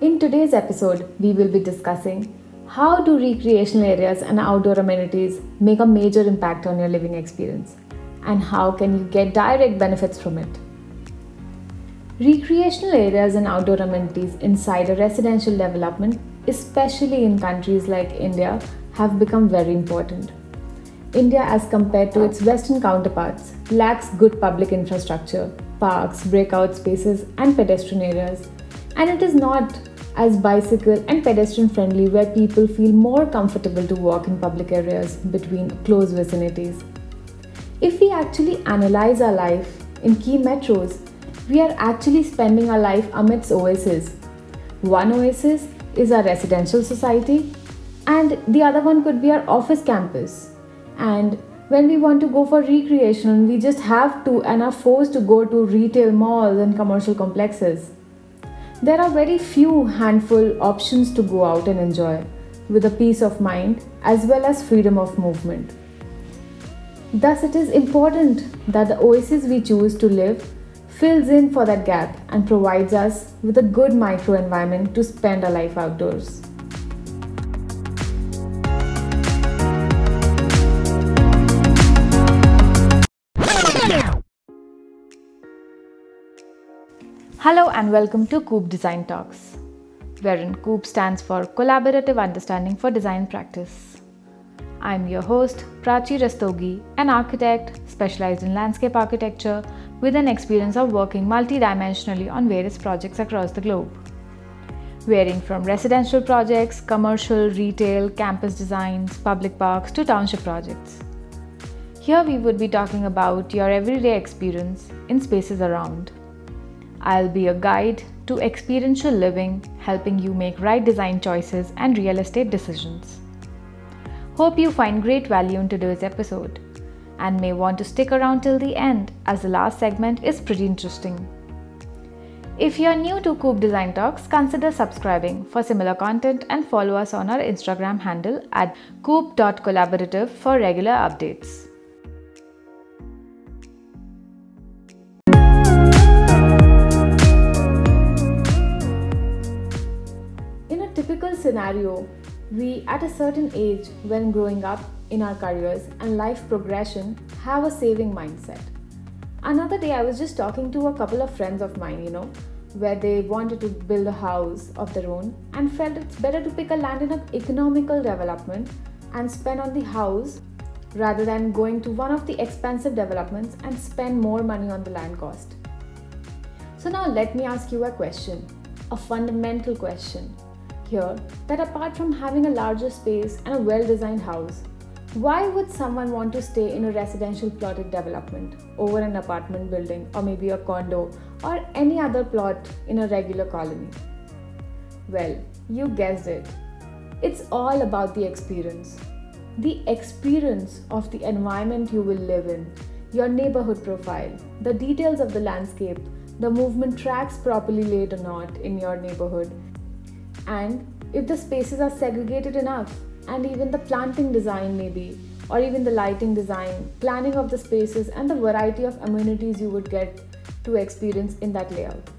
In today's episode, we will be discussing how do recreational areas and outdoor amenities make a major impact on your living experience and how can you get direct benefits from it. Recreational areas and outdoor amenities inside a residential development, especially in countries like India, have become very important. India, as compared to its Western counterparts, lacks good public infrastructure, parks, breakout spaces, and pedestrian areas. And it is not as bicycle and pedestrian friendly where people feel more comfortable to walk in public areas between close vicinities. If we actually analyze our life in key metros, we are actually spending our life amidst oases. One oasis is our residential society, and the other one could be our office campus and when we want to go for recreation we just have to and are forced to go to retail malls and commercial complexes there are very few handful options to go out and enjoy with a peace of mind as well as freedom of movement. Thus it is important that the oasis we choose to live fills in for that gap and provides us with a good microenvironment to spend our life outdoors Hello and welcome to Coop Design Talks, wherein Coop stands for Collaborative Understanding for Design Practice. I'm your host, Prachi Rastogi, an architect specialized in landscape architecture with an experience of working multidimensionally on various projects across the globe. Varying from residential projects, commercial, retail, campus designs, public parks to township projects. Here we would be talking about your everyday experience in spaces around I'll be a guide to experiential living, helping you make right design choices and real estate decisions. Hope you find great value in today's episode and may want to stick around till the end as the last segment is pretty interesting. If you're new to Coop Design Talks, consider subscribing for similar content and follow us on our Instagram handle at coop.collaborative for regular updates. Scenario, we at a certain age, when growing up in our careers and life progression, have a saving mindset. Another day, I was just talking to a couple of friends of mine, you know, where they wanted to build a house of their own and felt it's better to pick a land in an economical development and spend on the house rather than going to one of the expensive developments and spend more money on the land cost. So, now let me ask you a question, a fundamental question here that apart from having a larger space and a well designed house, why would someone want to stay in a residential plotted development over an apartment building or maybe a condo or any other plot in a regular colony? Well, you guessed it. It's all about the experience. The experience of the environment you will live in, your neighborhood profile, the details of the landscape, the movement tracks properly laid or not in your neighborhood, and if the spaces are segregated enough and even the planting design maybe or even the lighting design planning of the spaces and the variety of amenities you would get to experience in that layout.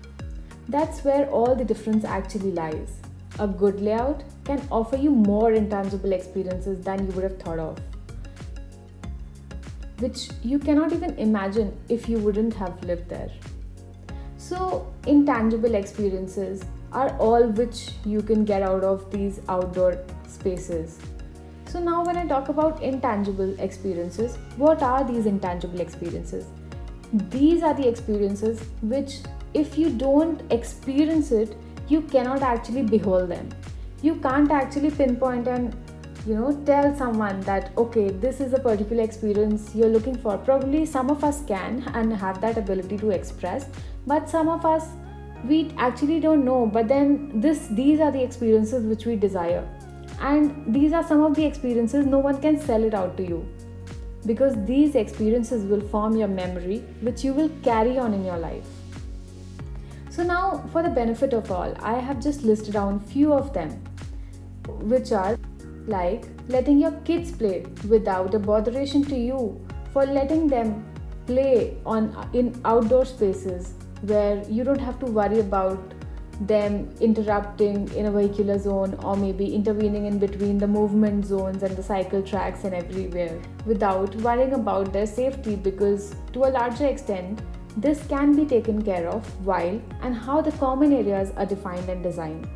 That's where all the difference actually lies. A good layout can offer you more intangible experiences than you would have thought of which you cannot even imagine if you wouldn't have lived there. So intangible experiences are all which you can get out of these outdoor spaces. So, now when I talk about intangible experiences, what are these intangible experiences? These are the experiences which, if you don't experience it, you cannot actually behold them. You can't actually pinpoint and you know tell someone that okay this is a particular experience you're looking for probably some of us can and have that ability to express but some of us we actually don't know but then this these are the experiences which we desire. And these are some of the experiences no one can sell it out to you. Because these experiences will form your memory which you will carry on in your life. So now for the benefit of all i have just listed down few of them which are like letting your kids play without a botheration to you for letting them play on in outdoor spaces where you don't have to worry about them interrupting in a vehicular zone or maybe intervening in between the movement zones and the cycle tracks and everywhere without worrying about their safety because to a larger extent this can be taken care of while and how the common areas are defined and designed.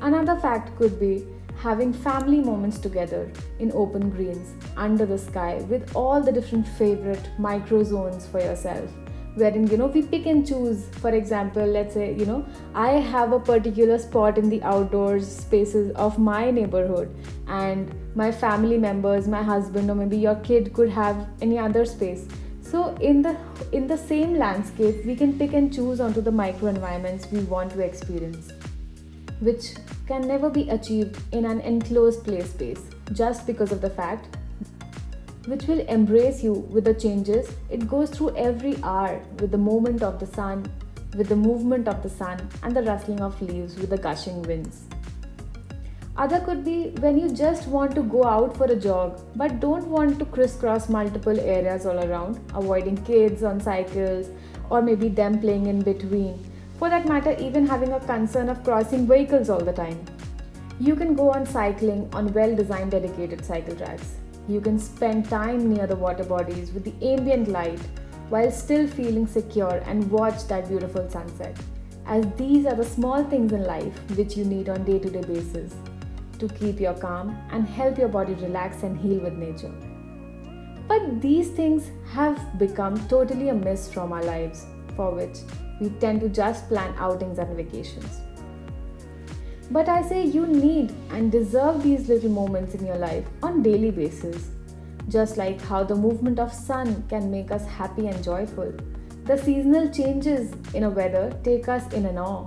Another fact could be having family moments together in open greens under the sky with all the different favorite micro zones for yourself wherein you know we pick and choose. For example let's say you know i have a particular spot in the outdoors spaces of my neighborhood and my family members my husband or maybe your kid could have any other space. So in the in the same landscape we can pick and choose onto the micro environments we want to experience which can never be achieved in an enclosed play space just because of the fact which will embrace you with the changes. It goes through every hour with the movement of the sun, with the movement of the sun, and the rustling of leaves with the gushing winds. Other could be when you just want to go out for a jog but don't want to crisscross multiple areas all around, avoiding kids on cycles or maybe them playing in between. For that matter, even having a concern of crossing vehicles all the time. You can go on cycling on well designed dedicated cycle tracks. You can spend time near the water bodies with the ambient light while still feeling secure and watch that beautiful sunset. As these are the small things in life which you need on day-to-day basis to keep your calm and help your body relax and heal with nature. But these things have become totally a miss from our lives, for which we tend to just plan outings and vacations. But I say you need and deserve these little moments in your life on daily basis. Just like how the movement of sun can make us happy and joyful. The seasonal changes in a weather take us in an awe.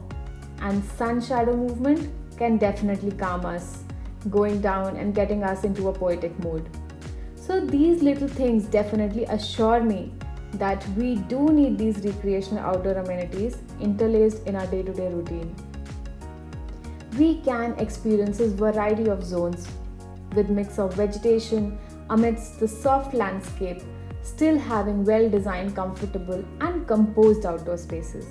And sun shadow movement can definitely calm us, going down and getting us into a poetic mood. So these little things definitely assure me that we do need these recreational outdoor amenities interlaced in our day-to-day routine we can experience a variety of zones with mix of vegetation amidst the soft landscape still having well designed comfortable and composed outdoor spaces.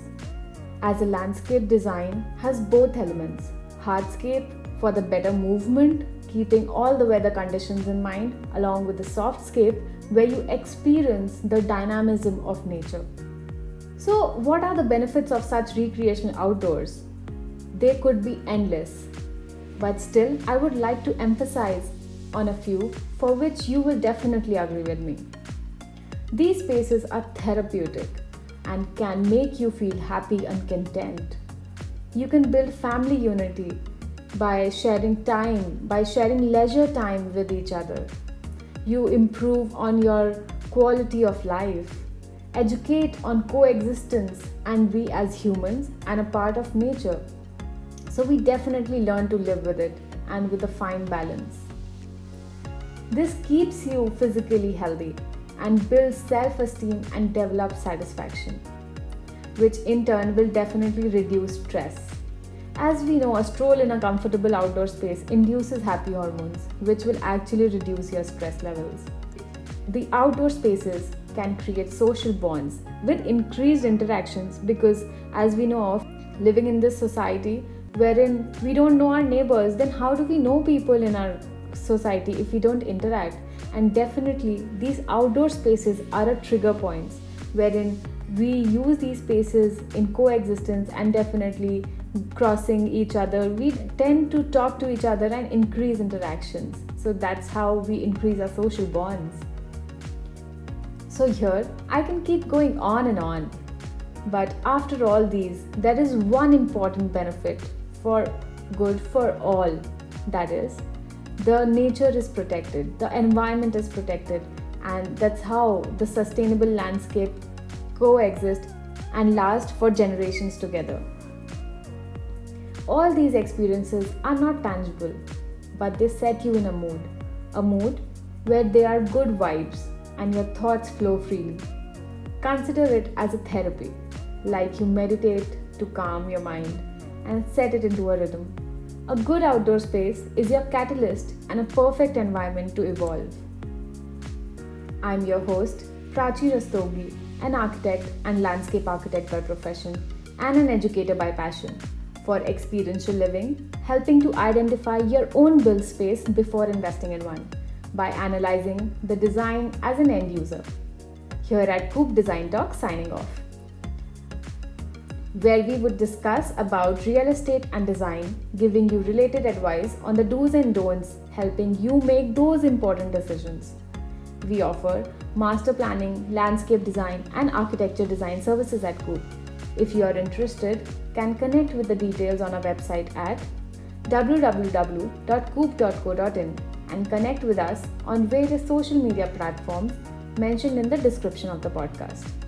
As a landscape design has both elements hardscape for the better movement keeping all the weather conditions in mind along with the softscape where you experience the dynamism of nature. So what are the benefits of such recreational outdoors they could be endless. But still, I would like to emphasize on a few for which you will definitely agree with me. These spaces are therapeutic and can make you feel happy and content. You can build family unity by sharing time, by sharing leisure time with each other. You improve on your quality of life, educate on coexistence and we as humans and a part of nature. So we definitely learn to live with it and with a fine balance. This keeps you physically healthy and builds self esteem and develops satisfaction, which in turn will definitely reduce stress. As we know, a stroll in a comfortable outdoor space induces happy hormones, which will actually reduce your stress levels. The outdoor spaces can create social bonds with increased interactions because, as we know of, living in this society, wherein we don't know our neighbors, then how do we know people in our society if we don't interact? And definitely, these outdoor spaces are a trigger points wherein we use these spaces in coexistence and definitely crossing each other. We tend to talk to each other and increase interactions. So that's how we increase our social bonds. So, here I can keep going on and on. But after all these, there is one important benefit for good for all. That is, the nature is protected, the environment is protected, and that's how the sustainable landscape coexist and last for generations together. All these experiences are not tangible, but they set you in a mood, a mood where there are good vibes and your thoughts flow freely. Consider it as a therapy, like you meditate to calm your mind and set it into a rhythm. A good outdoor space is your catalyst and a perfect environment to evolve. I'm your host, Prachi Rastogi, an architect and landscape architect by profession and an educator by passion. for experiential living, helping to identify your own build space before investing in one by analyzing the design as an end user. Here at Coop Design Talk, signing off where we would discuss about real estate and design, giving you related advice on the do's and don'ts, helping you make those important decisions. We offer master planning, landscape design, and architecture design services at Coop. If you are interested, can connect with the details on our website at www.coop.co.in and connect with us on various social media platforms mentioned in the description of the podcast.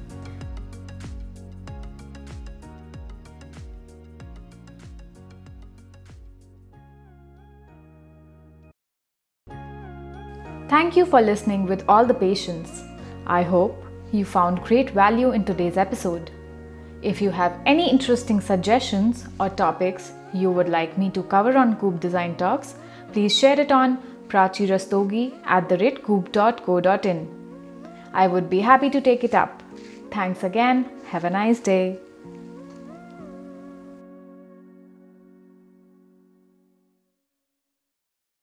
Thank you for listening with all the patience. I hope you found great value in today's episode. If you have any interesting suggestions or topics you would like me to cover on Coop Design Talks, please share it on prachirastogi at the ratecoop.co.in. I would be happy to take it up. Thanks again. Have a nice day.